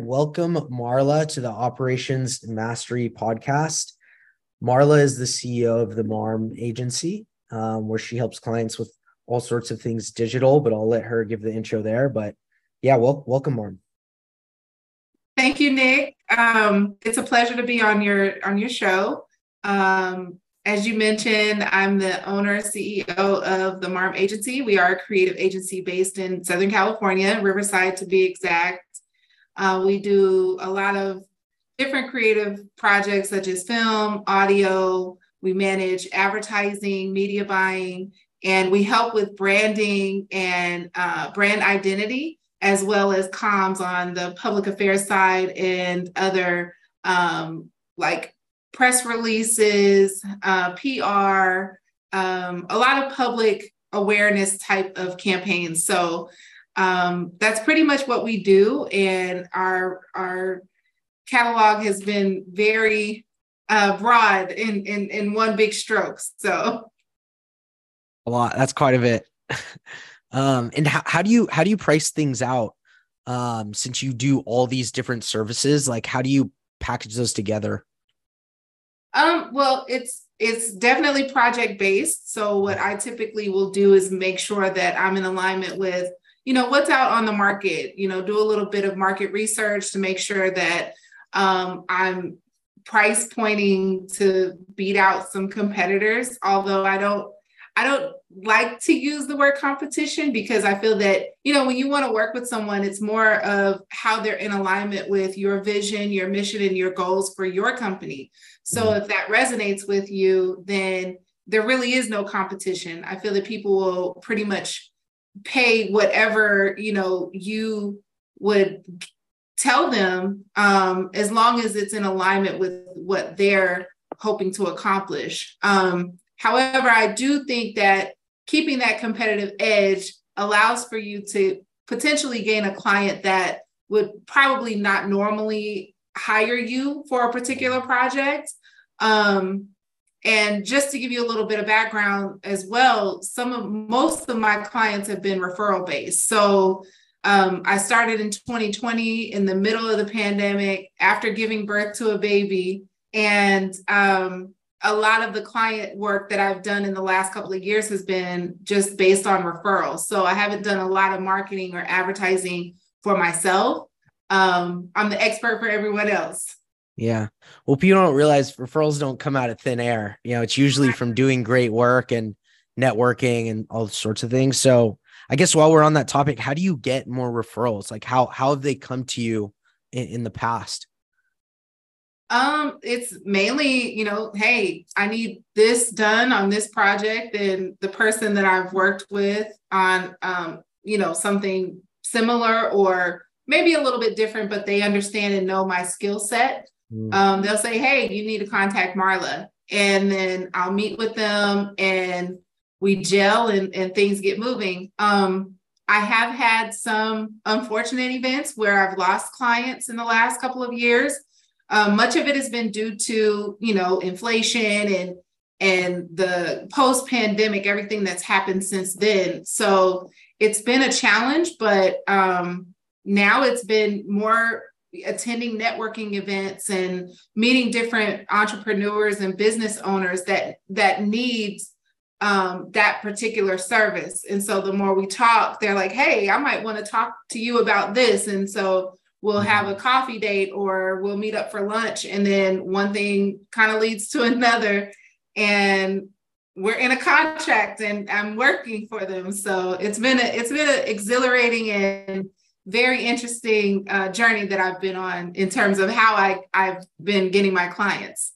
welcome Marla to the Operations Mastery podcast. Marla is the CEO of the MARM agency, um, where she helps clients with all sorts of things digital, but I'll let her give the intro there. But yeah, well, welcome, Marm. Thank you, Nick. Um, it's a pleasure to be on your on your show. Um, as you mentioned, I'm the owner CEO of the MARM agency. We are a creative agency based in Southern California, Riverside to be exact. Uh, we do a lot of different creative projects such as film, audio. We manage advertising, media buying, and we help with branding and uh, brand identity, as well as comms on the public affairs side and other um, like press releases, uh, PR, um, a lot of public awareness type of campaigns. So um, that's pretty much what we do, and our our catalog has been very uh, broad in, in in one big stroke. So a lot. That's quite a bit. um, and how, how do you how do you price things out? Um, since you do all these different services, like how do you package those together? Um, well, it's it's definitely project based. So what I typically will do is make sure that I'm in alignment with, you know, what's out on the market, you know, do a little bit of market research to make sure that um, I'm price pointing to beat out some competitors, although I don't I don't like to use the word competition because I feel that, you know, when you want to work with someone, it's more of how they're in alignment with your vision, your mission, and your goals for your company. So mm-hmm. if that resonates with you, then there really is no competition. I feel that people will pretty much pay whatever, you know, you would tell them um, as long as it's in alignment with what they're hoping to accomplish. Um, However, I do think that keeping that competitive edge allows for you to potentially gain a client that would probably not normally hire you for a particular project. Um, and just to give you a little bit of background as well, some of most of my clients have been referral based. So um, I started in 2020 in the middle of the pandemic after giving birth to a baby. And um, a lot of the client work that I've done in the last couple of years has been just based on referrals. So I haven't done a lot of marketing or advertising for myself. Um, I'm the expert for everyone else. Yeah. Well, people don't realize referrals don't come out of thin air. You know, it's usually from doing great work and networking and all sorts of things. So I guess while we're on that topic, how do you get more referrals? Like how how have they come to you in, in the past? Um, it's mainly, you know, hey, I need this done on this project, and the person that I've worked with on, um, you know, something similar or maybe a little bit different, but they understand and know my skill set. Mm. Um, they'll say, hey, you need to contact Marla, and then I'll meet with them, and we gel, and and things get moving. Um, I have had some unfortunate events where I've lost clients in the last couple of years um, much of it has been due to you know inflation and and the post pandemic everything that's happened since then. So it's been a challenge, but um, now it's been more attending networking events and meeting different entrepreneurs and business owners that that needs um, that particular service. And so the more we talk, they're like, "Hey, I might want to talk to you about this." And so we'll have mm-hmm. a coffee date or we'll meet up for lunch and then one thing kind of leads to another and we're in a contract and I'm working for them so it's been a, it's been an exhilarating and very interesting uh, journey that I've been on in terms of how I I've been getting my clients.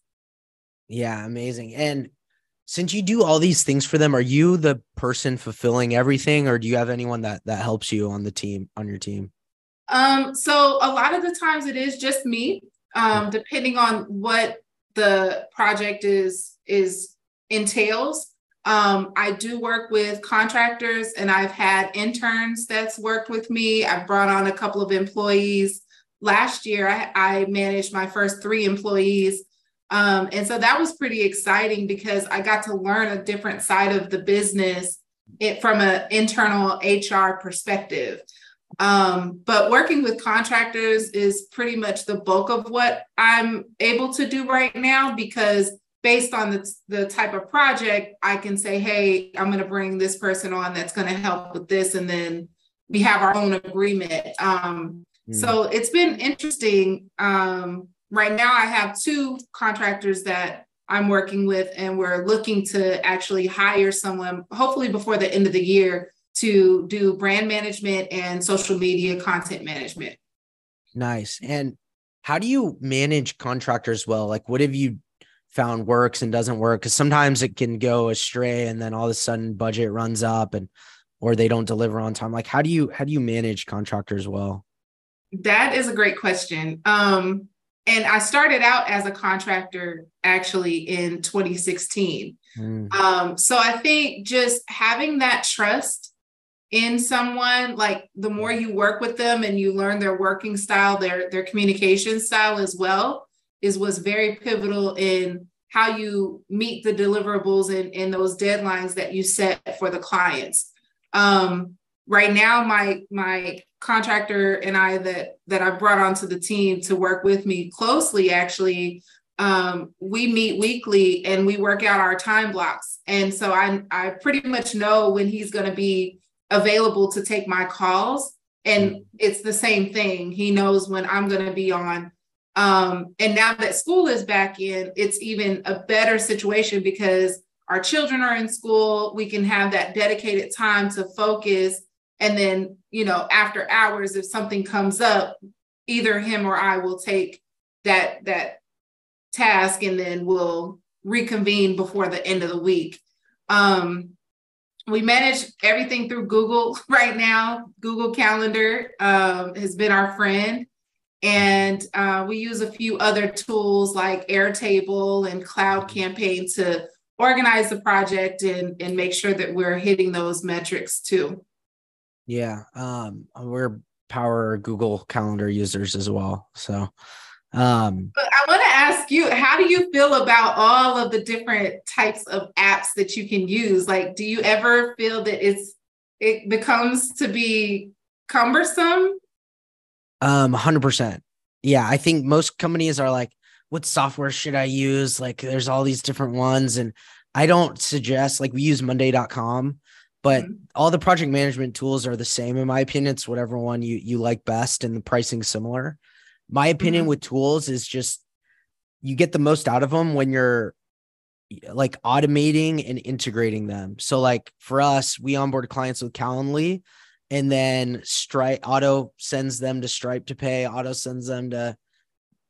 Yeah amazing. And since you do all these things for them are you the person fulfilling everything or do you have anyone that that helps you on the team on your team? Um, so a lot of the times it is just me, um, depending on what the project is is entails. Um, I do work with contractors and I've had interns that's worked with me. I've brought on a couple of employees. Last year, I, I managed my first three employees. Um, and so that was pretty exciting because I got to learn a different side of the business it, from an internal HR perspective. Um, but working with contractors is pretty much the bulk of what I'm able to do right now because based on the, the type of project, I can say, hey, I'm going to bring this person on that's going to help with this. And then we have our own agreement. Um, mm. So it's been interesting. Um, right now, I have two contractors that I'm working with, and we're looking to actually hire someone, hopefully before the end of the year, to do brand management and social media content management. Nice. And how do you manage contractors well? Like, what have you found works and doesn't work? Because sometimes it can go astray, and then all of a sudden budget runs up, and or they don't deliver on time. Like, how do you how do you manage contractors well? That is a great question. Um, and I started out as a contractor actually in 2016. Mm. Um, so I think just having that trust in someone, like the more you work with them and you learn their working style, their their communication style as well, is was very pivotal in how you meet the deliverables and, and those deadlines that you set for the clients. Um, right now, my my contractor and I that that I brought onto the team to work with me closely actually um, we meet weekly and we work out our time blocks. And so I I pretty much know when he's going to be available to take my calls. And mm-hmm. it's the same thing. He knows when I'm going to be on. Um, and now that school is back in, it's even a better situation because our children are in school. We can have that dedicated time to focus. And then, you know, after hours, if something comes up, either him or I will take that that task and then we'll reconvene before the end of the week. Um, we manage everything through Google right now. Google Calendar um, has been our friend. And uh, we use a few other tools like Airtable and Cloud Campaign to organize the project and, and make sure that we're hitting those metrics too. Yeah. Um, we're power Google Calendar users as well. So um, but I want to ask you, how do you feel about all of the different types of apps that you can use? Like, do you ever feel that it's it becomes to be cumbersome? Um, hundred percent. Yeah, I think most companies are like, what software should I use? Like, there's all these different ones, and I don't suggest like we use Monday.com, but mm-hmm. all the project management tools are the same in my opinion. It's whatever one you you like best, and the pricing similar. My opinion mm-hmm. with tools is just you get the most out of them when you're like automating and integrating them. So like for us, we onboard clients with Calendly and then Stripe Auto sends them to Stripe to pay, Auto sends them to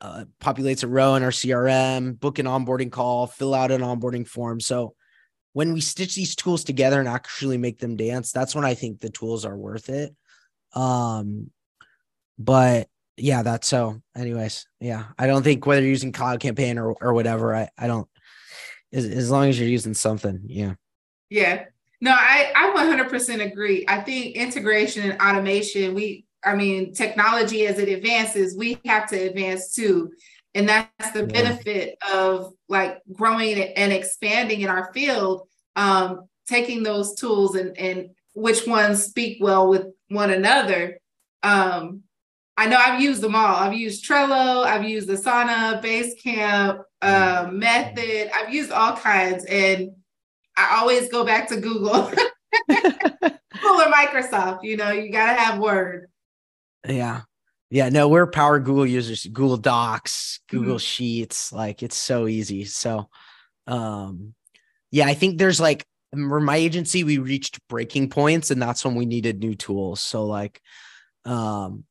uh, populates a row in our CRM, book an onboarding call, fill out an onboarding form. So when we stitch these tools together and actually make them dance, that's when I think the tools are worth it. Um, but yeah, that's so. Anyways, yeah, I don't think whether you're using Cloud Campaign or or whatever, I I don't. As, as long as you're using something, yeah. Yeah. No, I I 100% agree. I think integration and automation, we I mean, technology as it advances, we have to advance too. And that's the benefit of like growing and expanding in our field, um, taking those tools and, and which ones speak well with one another. Um, I know I've used them all. I've used Trello, I've used Asana, Basecamp, uh, Method. I've used all kinds, and I always go back to Google, Google or Microsoft. You know, you gotta have Word. Yeah, yeah. No, we're power Google users. Google Docs, Google mm-hmm. Sheets. Like it's so easy. So, um, yeah, I think there's like for my agency, we reached breaking points, and that's when we needed new tools. So like, um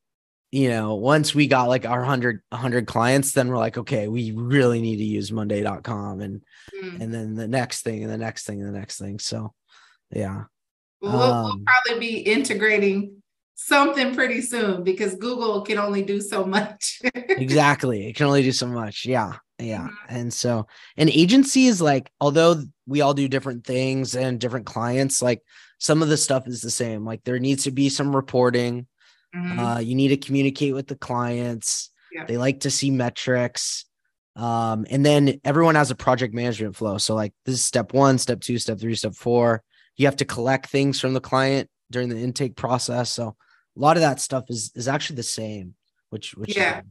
you know, once we got like our 100 100 clients, then we're like, okay, we really need to use monday.com and mm. and then the next thing and the next thing and the next thing. So, yeah. Well, we'll, um, we'll probably be integrating something pretty soon because Google can only do so much. exactly. It can only do so much. Yeah. Yeah. Mm-hmm. And so an agency is like, although we all do different things and different clients, like some of the stuff is the same. Like there needs to be some reporting. Mm-hmm. Uh, you need to communicate with the clients. Yeah. They like to see metrics. Um, and then everyone has a project management flow. So, like, this is step one, step two, step three, step four. You have to collect things from the client during the intake process. So, a lot of that stuff is is actually the same, which which yeah.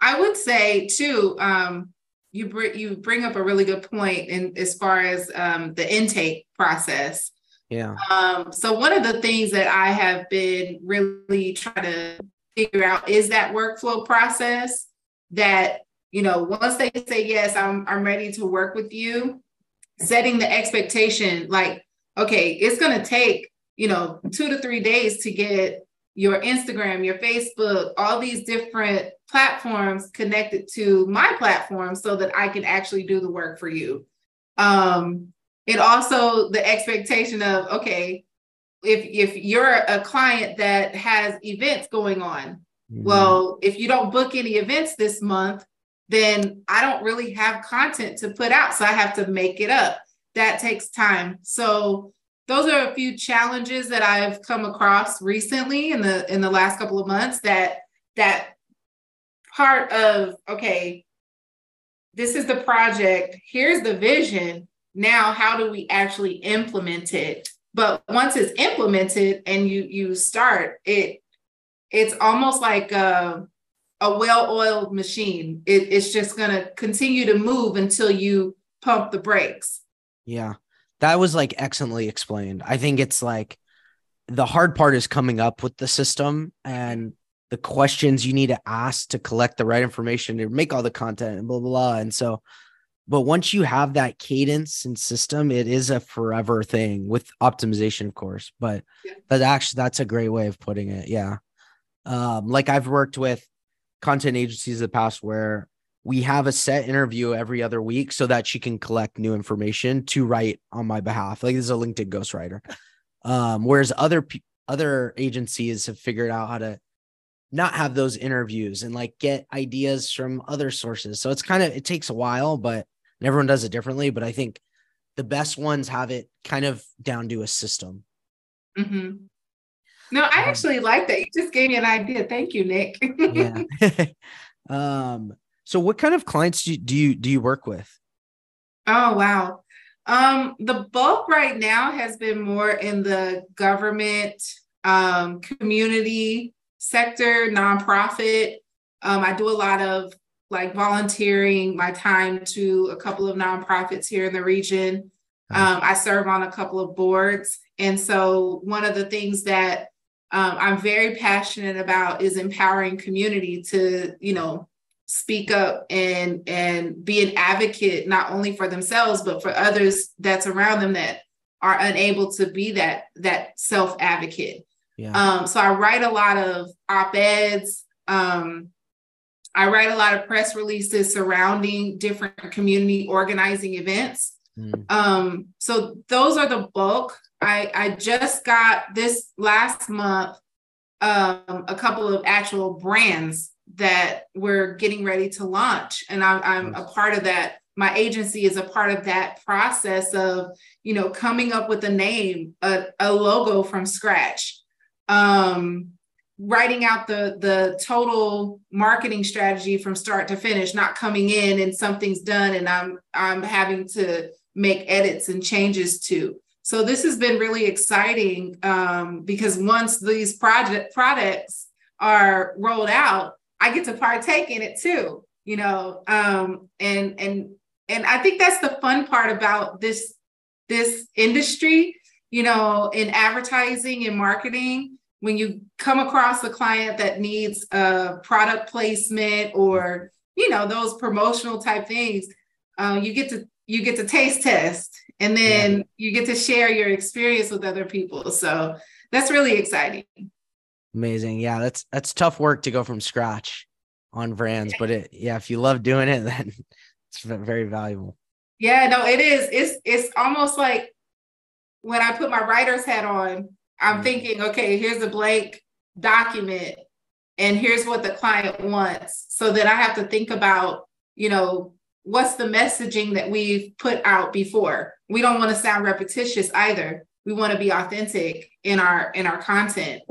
I would say too, um, you bring you bring up a really good point in as far as um, the intake process. Yeah. Um, so one of the things that I have been really trying to figure out is that workflow process that you know once they say yes, I'm I'm ready to work with you, setting the expectation like okay, it's going to take you know two to three days to get your Instagram, your Facebook, all these different platforms connected to my platform so that I can actually do the work for you. Um, and also the expectation of, okay, if if you're a client that has events going on, mm-hmm. well, if you don't book any events this month, then I don't really have content to put out. So I have to make it up. That takes time. So those are a few challenges that I've come across recently in the in the last couple of months that that part of okay this is the project here's the vision now how do we actually implement it but once it's implemented and you you start it it's almost like a, a well-oiled machine it, it's just to continue to move until you pump the brakes yeah that was like excellently explained. I think it's like the hard part is coming up with the system and the questions you need to ask to collect the right information to make all the content and blah blah blah. And so, but once you have that cadence and system, it is a forever thing with optimization, of course. But yeah. but actually, that's a great way of putting it. Yeah. Um, like I've worked with content agencies in the past where we have a set interview every other week so that she can collect new information to write on my behalf. Like this is a LinkedIn ghostwriter. Um, whereas other other agencies have figured out how to not have those interviews and like get ideas from other sources. So it's kind of it takes a while, but everyone does it differently. But I think the best ones have it kind of down to a system. Mm-hmm. No, I um, actually like that. You just gave me an idea. Thank you, Nick. yeah. um, so what kind of clients do you, do you do you work with? Oh wow. Um, the bulk right now has been more in the government, um, community sector, nonprofit. Um, I do a lot of like volunteering my time to a couple of nonprofits here in the region. Um, I serve on a couple of boards. And so, one of the things that um, I'm very passionate about is empowering community to, you know, speak up and and be an advocate not only for themselves but for others that's around them that are unable to be that that self advocate yeah. um so i write a lot of op-eds um i write a lot of press releases surrounding different community organizing events mm. um so those are the bulk i i just got this last month um a couple of actual brands that we're getting ready to launch. And I'm, I'm a part of that. My agency is a part of that process of, you know, coming up with a name, a, a logo from scratch, um, writing out the the total marketing strategy from start to finish, not coming in and something's done and I'm I'm having to make edits and changes to. So this has been really exciting um, because once these project products are rolled out, I get to partake in it too, you know. Um, and and and I think that's the fun part about this this industry, you know, in advertising and marketing. When you come across a client that needs a product placement or you know those promotional type things, uh, you get to you get to taste test, and then yeah. you get to share your experience with other people. So that's really exciting. Amazing. Yeah, that's that's tough work to go from scratch on brands, but it yeah, if you love doing it, then it's very valuable. Yeah, no, it is. It's it's almost like when I put my writer's hat on, I'm mm-hmm. thinking, okay, here's a blank document and here's what the client wants. So that I have to think about, you know, what's the messaging that we've put out before. We don't want to sound repetitious either. We want to be authentic in our in our content.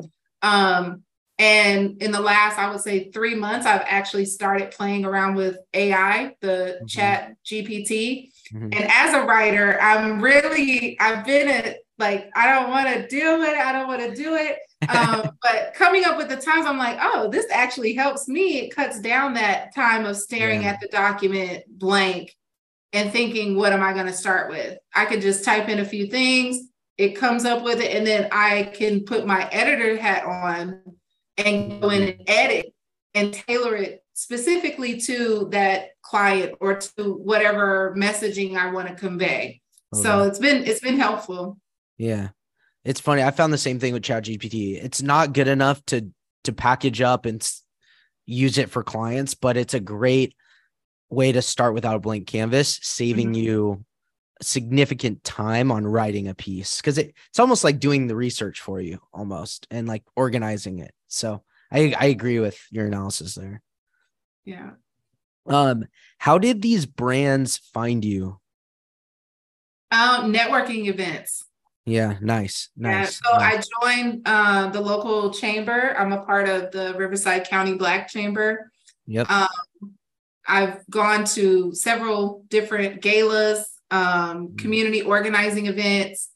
Um, and in the last, I would say three months, I've actually started playing around with AI, the mm-hmm. chat GPT. Mm-hmm. And as a writer, I'm really, I've been a, Like, I don't want to do it. I don't want to do it. Um, but coming up with the times, I'm like, oh, this actually helps me. It cuts down that time of staring Yeah. at the document blank and thinking, what am I going to start with? I could just type in a few things, it comes up with it, and then I can put my editor hat on and go in and edit and tailor it specifically to that client or to whatever messaging I want to convey. So it's been it's been helpful. Yeah. It's funny. I found the same thing with ChatGPT. It's not good enough to to package up and use it for clients, but it's a great way to start without a blank canvas, saving Mhm. you significant time on writing a piece because it, it's almost like doing the research for you almost and like organizing it. So I I agree with your analysis there. Yeah. Um, how did these brands find you? Um, networking events. Yeah, nice, Yeah. nice. So nice. I joined uh, the local chamber. I'm a part of the Riverside County Black Chamber. Yep. Um, I've gone to several different galas, um, Mhm. community organizing events,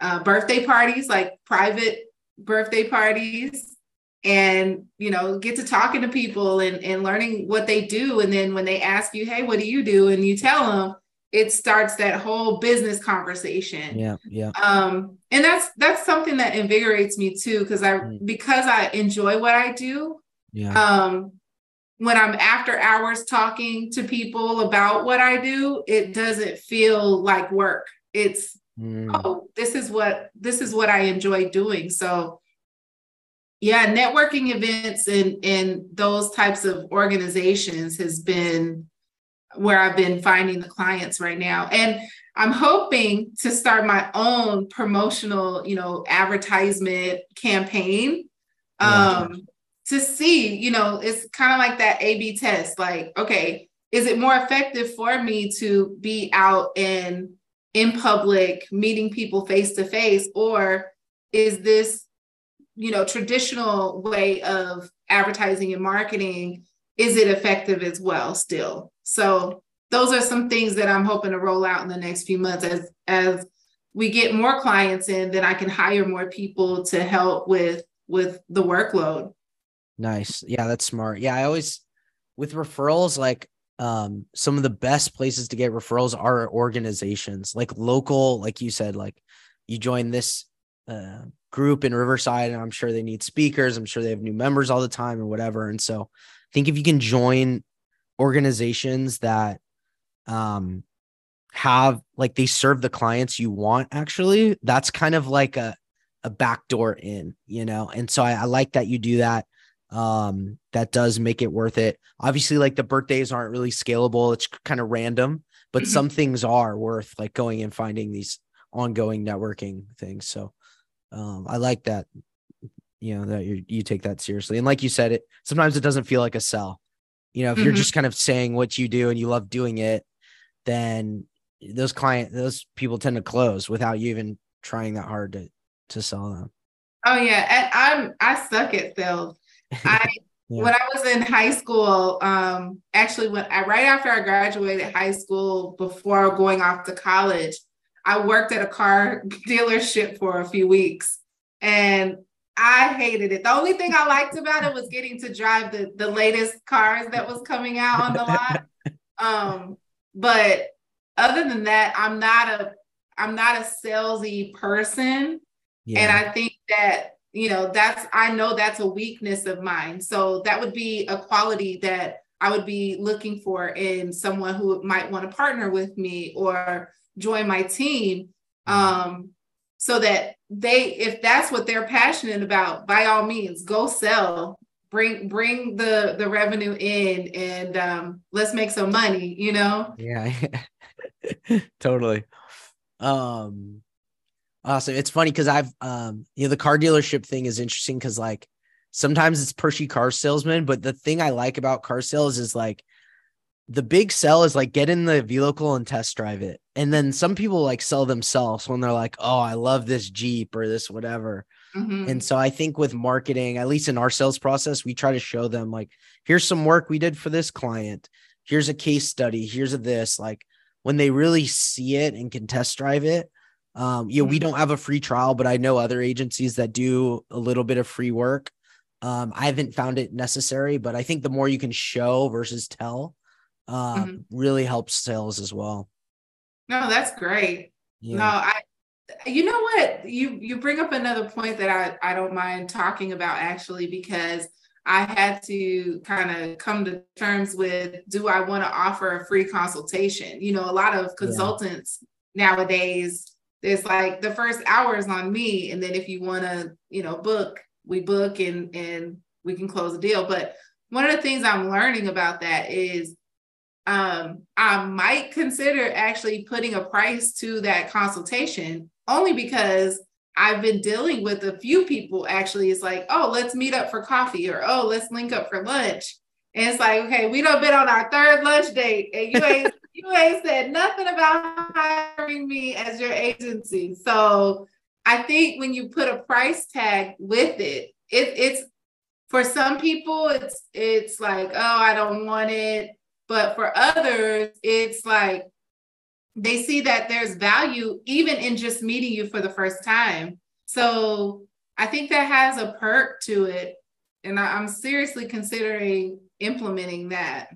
uh, birthday parties, like private birthday parties, and you know, get to talking to people and, and learning what they do. And then when they ask you, "Hey, what do you do?" and you tell them, it starts that whole business conversation yeah, yeah. um and that's that's something that invigorates me too because i Mm. because i enjoy what i do Yeah. um when i'm after hours talking to people about what i do it doesn't feel like work it's Mm, oh this is what this is what i enjoy doing so yeah networking events and and those types of organizations has been where i've been finding the clients right now and i'm hoping to start my own promotional you know advertisement campaign Yeah. um to see you know it's kind of like that a b test like okay is it more effective for me to be out and in public meeting people face to face or is this you know traditional way of advertising and marketing is it effective as well still so those are some things that i'm hoping to roll out in the next few months as as we get more clients in then i can hire more people to help with with the workload Nice. Yeah, that's smart. Yeah, I always with referrals, like um some of the best places to get referrals are organizations, like local, like you said, like you join this uh group in Riverside and I'm sure they need speakers. I'm sure they have new members all the time or whatever. And so think if you can join organizations that um have like they serve the clients you want actually, that's kind of like a a backdoor in, you know. And so I, I like that you do that. Um that does make it worth it. Obviously like the birthdays aren't really scalable. It's kind of random but Mhm. some things are worth like going and finding these ongoing networking things. So um i like that you know that you you take that seriously. And like you said it sometimes it doesn't feel like a sell. You know if you're Mhm. just kind of saying what you do and you love doing it then those client those people tend to close without you even trying that hard to to sell them. Oh yeah. And i'm i suck at sales. I Yeah. when I was in high school, um, actually when I right after I graduated high school, before going off to college, I worked at a car dealership for a few weeks. And I hated it. The only thing I liked about it was getting to drive the, the latest cars that was coming out on the lot. Um, but other than that, I'm not a I'm not a salesy person. yeah And I think that, you know, that's, I know that's a weakness of mine. So that would be a quality that I would be looking for in someone who might want to partner with me or join my team. Um, so that they, if that's what they're passionate about, by all means, go sell, bring, bring the, the revenue in and um, let's make some money, you know? Yeah, totally. Um, awesome. It's funny because I've, um, you know, the car dealership thing is interesting because like sometimes it's pushy car salesman, but the thing I like about car sales is like the big sell is like get in the vehicle and test drive it. And then some people like sell themselves when they're like, oh, I love this Jeep or this whatever. Mhm. And so I think with marketing, at least in our sales process, we try to show them like, here's some work we did for this client. Here's a case study. Here's a this. Like when they really see it and can test drive it, Um, you know, we mm-hmm. don't have a free trial, but I know other agencies that do a little bit of free work. Um, I haven't found it necessary, but I think the more you can show versus tell, uh, mm-hmm. really helps sales as well. No, that's great. Yeah. No, I, you know what? You you bring up another point that I I don't mind talking about actually because I had to kind of come to terms with do I want to offer a free consultation? You know, a lot of consultants yeah. nowadays, it's like the first hour is on me. And then if you want to, you know, book, we book and and we can close the deal. But one of the things I'm learning about that is um, I might consider actually putting a price to that consultation only because I've been dealing with a few people actually. It's like, oh, let's meet up for coffee or oh, let's link up for lunch. And it's like, okay, we don't been on our third lunch date and you ain't you ain't said nothing about hiring me as your agency. So I think when you put a price tag with it, it it's for some people it's it's like, oh, I don't want it. But for others, it's like they see that there's value even in just meeting you for the first time. So I think that has a perk to it. And I, am seriously considering implementing that.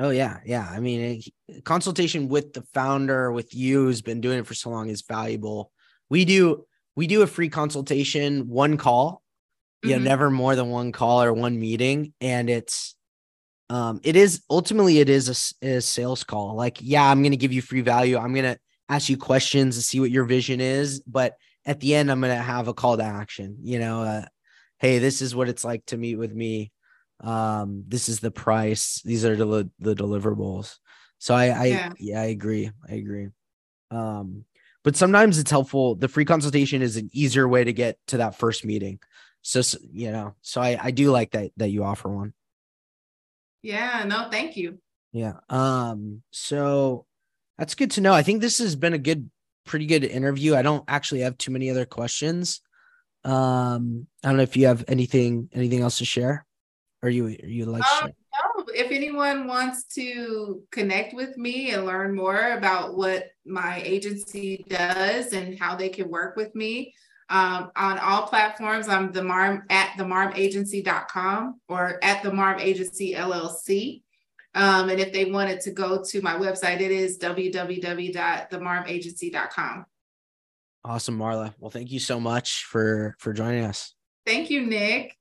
Oh yeah, yeah. I mean, consultation with the founder, with you, who's been doing it for so long, is valuable. We do we do a free consultation, one call. Mm-hmm. You know, never more than one call or one meeting, and it's um it is ultimately it is a, a sales call. Like yeah i'm gonna give you free value. I'm gonna ask you questions to see what your vision is but at the end i'm gonna have a call to action you know uh, hey this is what it's like to meet with me. Um this is the price. These are the, the deliverables. So i i yeah. yeah i agree. I agree. Um but sometimes it's helpful. The free consultation is an easier way to get to that first meeting. So you know so i i do like that that you offer one yeah, no, thank you. Yeah. Um, so that's good to know. I think this has been a good, pretty good interview. I don't actually have too many other questions. Um, I don't know if you have anything, anything else to share, or you you like. Um, no, if anyone wants to connect with me and learn more about what my agency does and how they can work with me, um, on all platforms. I'm the marm at the themarmagency.com or at the Marm Agency LLC. Um, and if they wanted to go to my website, it is www.themarmagency.com. Awesome, Marla. Well, thank you so much for for joining us. Thank you, Nick.